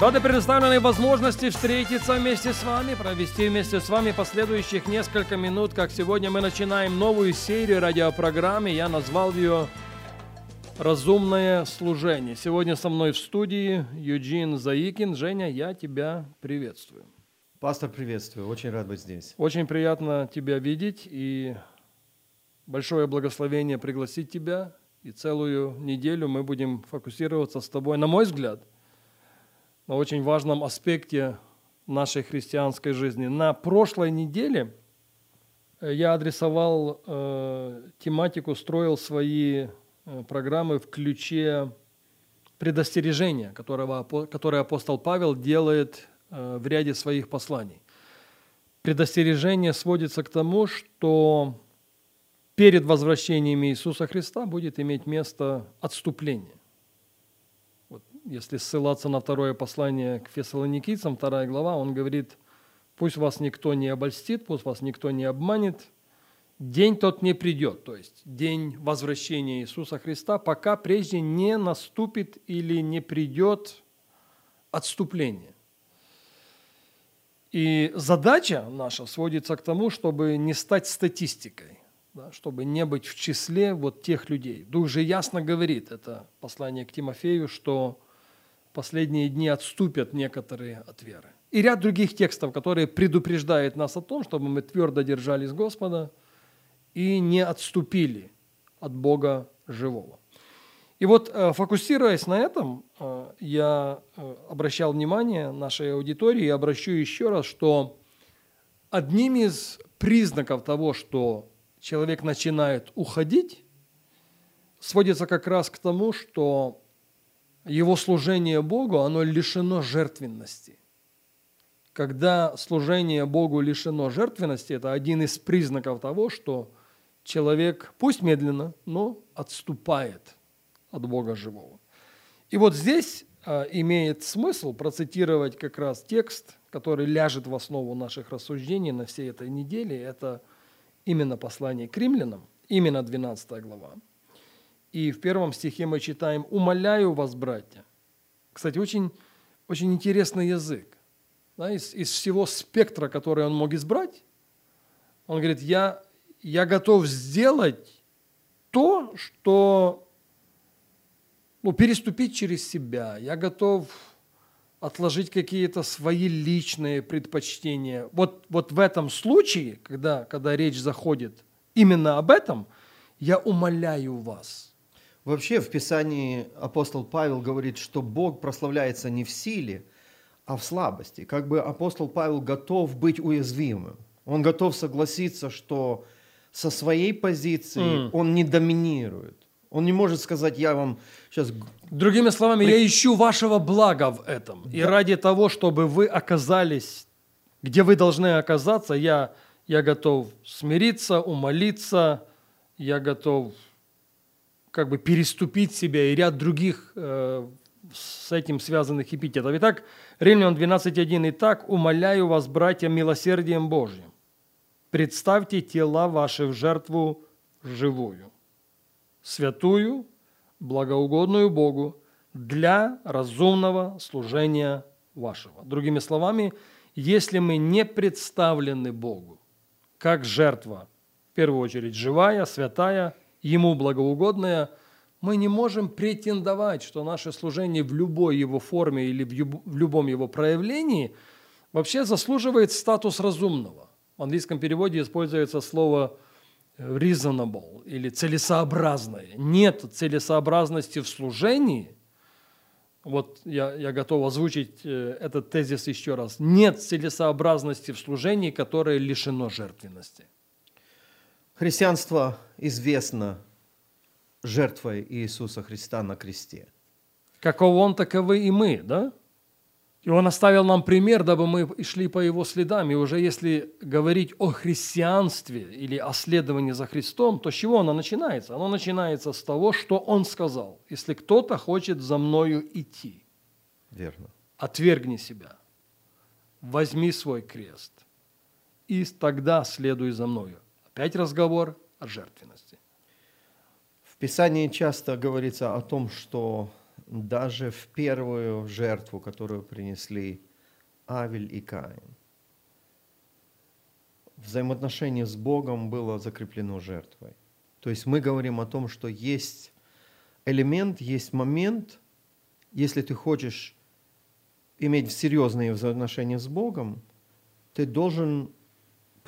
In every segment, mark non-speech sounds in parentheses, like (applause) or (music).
Рады предоставленной возможности встретиться вместе с вами, провести вместе с вами последующих несколько минут, как сегодня мы начинаем новую серию радиопрограммы. Я назвал ее «Разумное служение». Сегодня со мной в студии Юджин Заикин. Женя, я тебя приветствую. Пастор, приветствую. Очень рад быть здесь. Очень приятно тебя видеть и большое благословение пригласить тебя. И целую неделю мы будем фокусироваться с тобой, на мой взгляд – очень важном аспекте нашей христианской жизни. На прошлой неделе э, я адресовал э, тематику, строил свои э, программы в ключе предостережения, которого, которое апостол Павел делает э, в ряде своих посланий. Предостережение сводится к тому, что перед возвращением Иисуса Христа будет иметь место отступление если ссылаться на второе послание к фессалоникийцам, вторая глава, он говорит, пусть вас никто не обольстит, пусть вас никто не обманет, день тот не придет, то есть день возвращения Иисуса Христа, пока прежде не наступит или не придет отступление. И задача наша сводится к тому, чтобы не стать статистикой да, чтобы не быть в числе вот тех людей. Дух же ясно говорит, это послание к Тимофею, что последние дни отступят некоторые от веры. И ряд других текстов, которые предупреждают нас о том, чтобы мы твердо держались Господа и не отступили от Бога живого. И вот, э, фокусируясь на этом, э, я э, обращал внимание нашей аудитории и обращу еще раз, что одним из признаков того, что человек начинает уходить, сводится как раз к тому, что его служение Богу, оно лишено жертвенности. Когда служение Богу лишено жертвенности, это один из признаков того, что человек, пусть медленно, но отступает от Бога живого. И вот здесь а, имеет смысл процитировать как раз текст, который ляжет в основу наших рассуждений на всей этой неделе. Это именно послание к римлянам, именно 12 глава. И в первом стихе мы читаем «Умоляю вас, братья». Кстати, очень, очень интересный язык. Да, из, из всего спектра, который он мог избрать, он говорит, я, я готов сделать то, что ну, переступить через себя. Я готов отложить какие-то свои личные предпочтения. Вот, вот в этом случае, когда, когда речь заходит именно об этом, я умоляю вас – Вообще в Писании апостол Павел говорит, что Бог прославляется не в силе, а в слабости. Как бы апостол Павел готов быть уязвимым. Он готов согласиться, что со своей позиции mm. он не доминирует. Он не может сказать, я вам сейчас... Другими словами, я ищу вашего блага в этом. Да. И ради того, чтобы вы оказались, где вы должны оказаться, я, я готов смириться, умолиться, я готов как бы переступить себя и ряд других э, с этим связанных эпитетов. Итак, Римлян 12.1. «Итак, умоляю вас, братья, милосердием Божьим, представьте тела ваши в жертву живую, святую, благоугодную Богу, для разумного служения вашего». Другими словами, если мы не представлены Богу как жертва, в первую очередь живая, святая, Ему благоугодное, мы не можем претендовать, что наше служение в любой его форме или в любом его проявлении вообще заслуживает статус разумного. В английском переводе используется слово reasonable или целесообразное. Нет целесообразности в служении. Вот я, я готов озвучить э, этот тезис еще раз. Нет целесообразности в служении, которое лишено жертвенности. Христианство известно жертвой Иисуса Христа на кресте. Каков Он, таковы и мы, да? И Он оставил нам пример, дабы мы шли по Его следам. И уже если говорить о христианстве или о следовании за Христом, то с чего оно начинается? Оно начинается с того, что Он сказал. Если кто-то хочет за мною идти, Верно. отвергни себя, возьми свой крест, и тогда следуй за мною. Опять разговор о жертвенности. В Писании часто говорится о том, что даже в первую жертву, которую принесли Авель и Каин, взаимоотношение с Богом было закреплено жертвой. То есть мы говорим о том, что есть элемент, есть момент, если ты хочешь иметь серьезные взаимоотношения с Богом, ты должен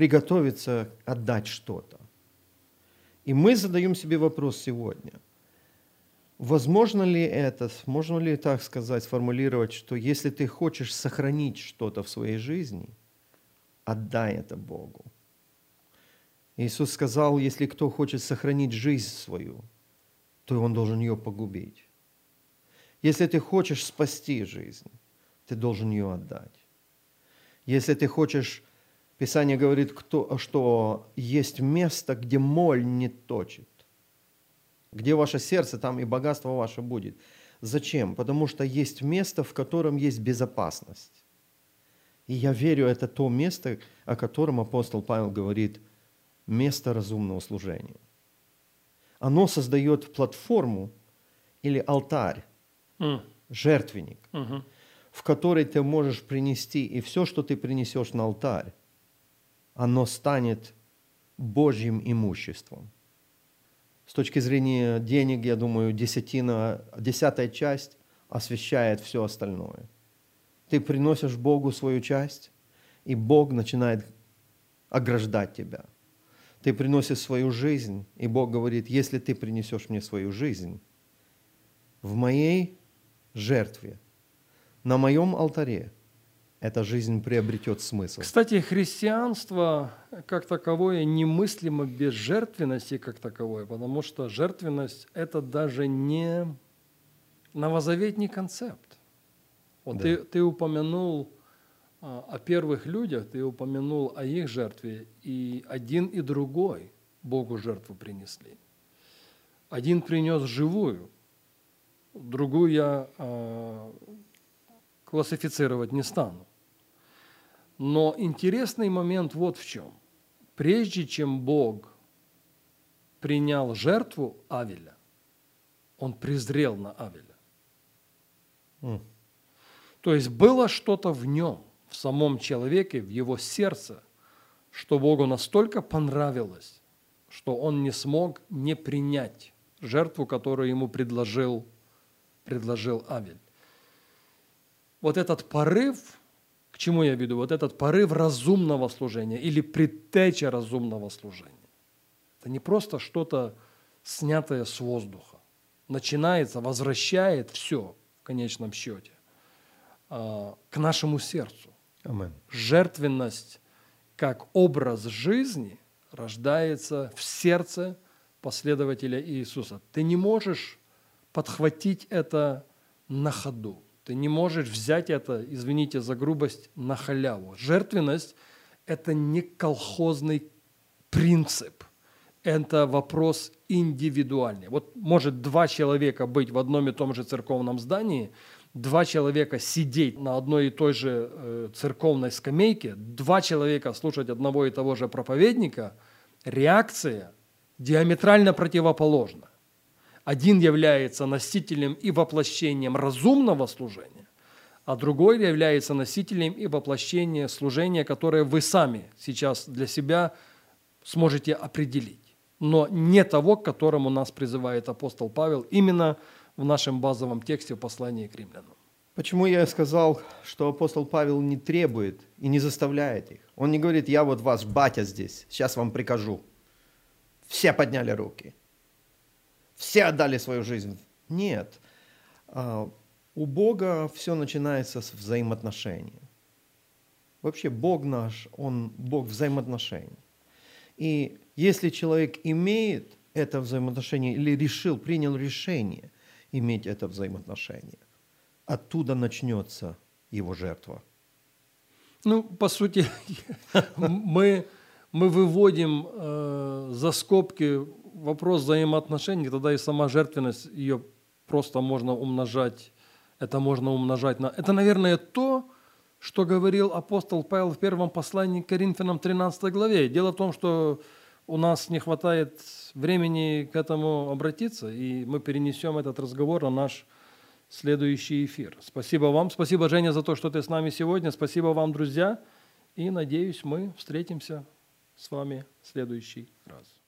приготовиться отдать что-то. И мы задаем себе вопрос сегодня. Возможно ли это, можно ли так сказать, сформулировать, что если ты хочешь сохранить что-то в своей жизни, отдай это Богу. Иисус сказал, если кто хочет сохранить жизнь свою, то он должен ее погубить. Если ты хочешь спасти жизнь, ты должен ее отдать. Если ты хочешь, Писание говорит, кто, что есть место, где моль не точит. Где ваше сердце, там и богатство ваше будет. Зачем? Потому что есть место, в котором есть безопасность. И я верю, это то место, о котором апостол Павел говорит, место разумного служения. Оно создает платформу или алтарь, М, жертвенник, мгм. в который ты можешь принести, и все, что ты принесешь на алтарь, оно станет Божьим имуществом. С точки зрения денег, я думаю, десятина, десятая часть освещает все остальное. Ты приносишь Богу свою часть, и Бог начинает ограждать тебя. Ты приносишь свою жизнь, и Бог говорит, если ты принесешь мне свою жизнь, в моей жертве, на моем алтаре, эта жизнь приобретет смысл. Кстати, христианство как таковое немыслимо без жертвенности как таковой, потому что жертвенность – это даже не новозаветний концепт. Вот Да. ты, ты упомянул а, о первых людях, ты упомянул о их жертве, и один и другой Богу жертву принесли. Один принес живую, другую я а, классифицировать не стану. Но интересный момент вот в чем. Прежде чем Бог принял жертву Авеля, Он презрел на Авеля. М. То есть было что-то в нем, в самом человеке, в его сердце, что Богу настолько понравилось, что он не смог не принять жертву, которую ему предложил, предложил Авель. Вот этот порыв, чему я веду, вот этот порыв разумного служения или предтеча разумного служения. Это не просто что-то снятое с воздуха. Начинается, возвращает все в конечном счете а, к нашему сердцу. Амин. Жертвенность как образ жизни рождается в сердце последователя Иисуса. Ты не можешь подхватить это на ходу. Ты не можешь взять это, извините за грубость, на халяву. Жертвенность – это не колхозный принцип. Это вопрос индивидуальный. Вот может два человека быть в одном и том же церковном здании, два человека сидеть на одной и той же э, церковной скамейке, два человека слушать одного и того же проповедника, реакция диаметрально противоположна. Один является носителем и воплощением разумного служения, а другой является носителем и воплощением служения, которое вы сами сейчас для себя сможете определить, но не того, к которому нас призывает апостол Павел именно в нашем базовом тексте в послании к римлянам. Почему я сказал, что апостол Павел не требует и не заставляет их? Он не говорит, я вот ваш батя здесь, сейчас вам прикажу. Все подняли руки. Все отдали свою жизнь. Нет. А, У Бога все начинается с взаимоотношений. Вообще Бог наш, Он Бог взаимоотношений. И если человек имеет это взаимоотношение или решил, принял решение иметь это взаимоотношение, оттуда начнется его жертва. Ну, по сути, (laughs) мы, мы выводим э, за скобки вопрос взаимоотношений, тогда и сама жертвенность, ее просто можно умножать, это можно умножать на... Это, наверное, то, что говорил апостол Павел в первом послании к Коринфянам 13 главе. Дело в том, что у нас не хватает времени к этому обратиться, и мы перенесем этот разговор на наш следующий эфир. Спасибо вам, спасибо, Женя, за то, что ты с нами сегодня. Спасибо вам, друзья, и надеюсь, мы встретимся с вами в следующий раз.